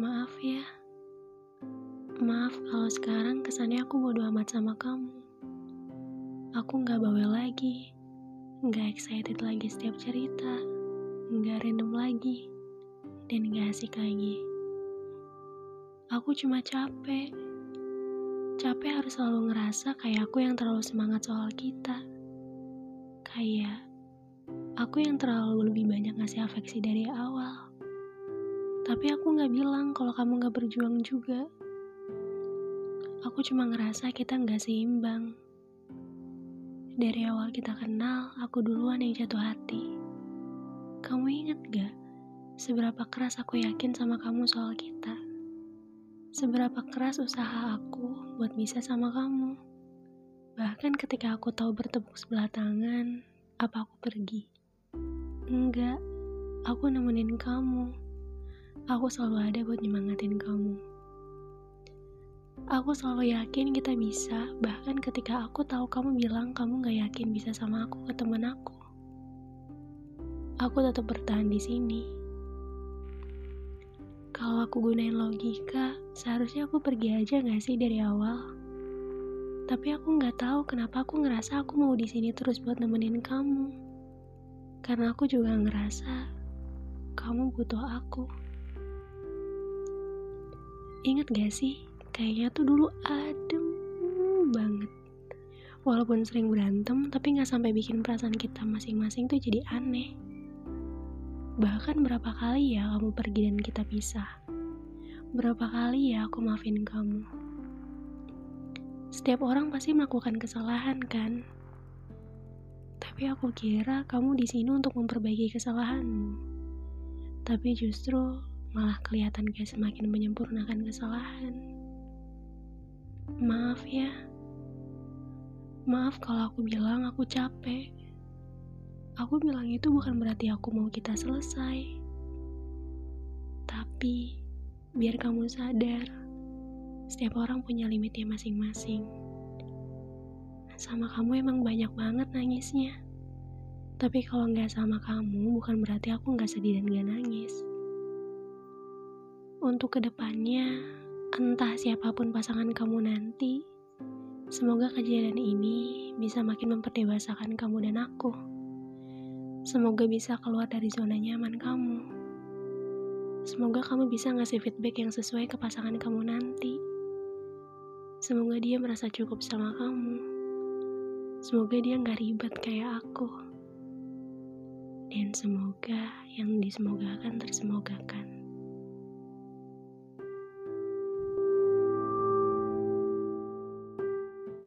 Maaf ya. Maaf kalau sekarang kesannya aku bodoh amat sama kamu. Aku nggak bawel lagi. Nggak excited lagi setiap cerita. Nggak random lagi. Dan nggak asik lagi. Aku cuma capek. Capek harus selalu ngerasa kayak aku yang terlalu semangat soal kita. Kayak aku yang terlalu lebih banyak ngasih afeksi dari awal tapi aku nggak bilang kalau kamu nggak berjuang juga. Aku cuma ngerasa kita nggak seimbang. Dari awal kita kenal, aku duluan yang jatuh hati. Kamu inget gak seberapa keras aku yakin sama kamu soal kita? Seberapa keras usaha aku buat bisa sama kamu? Bahkan ketika aku tahu bertepuk sebelah tangan, apa aku pergi? Enggak, aku nemenin kamu. Aku selalu ada buat nyemangatin kamu. Aku selalu yakin kita bisa, bahkan ketika aku tahu kamu bilang kamu gak yakin bisa sama aku ke teman aku. Aku tetap bertahan di sini. Kalau aku gunain logika, seharusnya aku pergi aja gak sih dari awal? Tapi aku gak tahu kenapa aku ngerasa aku mau di sini terus buat nemenin kamu. Karena aku juga ngerasa kamu butuh aku. Ingat gak sih? Kayaknya tuh dulu adem banget. Walaupun sering berantem tapi nggak sampai bikin perasaan kita masing-masing tuh jadi aneh. Bahkan berapa kali ya kamu pergi dan kita pisah? Berapa kali ya aku maafin kamu? Setiap orang pasti melakukan kesalahan kan? Tapi aku kira kamu di sini untuk memperbaiki kesalahanmu. Tapi justru malah kelihatan kayak semakin menyempurnakan kesalahan. Maaf ya. Maaf kalau aku bilang aku capek. Aku bilang itu bukan berarti aku mau kita selesai. Tapi, biar kamu sadar, setiap orang punya limitnya masing-masing. Sama kamu emang banyak banget nangisnya. Tapi kalau nggak sama kamu, bukan berarti aku nggak sedih dan nggak nangis. Untuk ke depannya, Entah siapa pun pasangan kamu nanti, semoga kejadian ini bisa makin memperdewasakan kamu dan aku. Semoga bisa keluar dari zona nyaman kamu. Semoga kamu bisa ngasih feedback yang sesuai ke pasangan kamu nanti. Semoga dia merasa cukup sama kamu. Semoga dia nggak ribet kayak aku. Dan semoga yang disemogakan tersemogakan.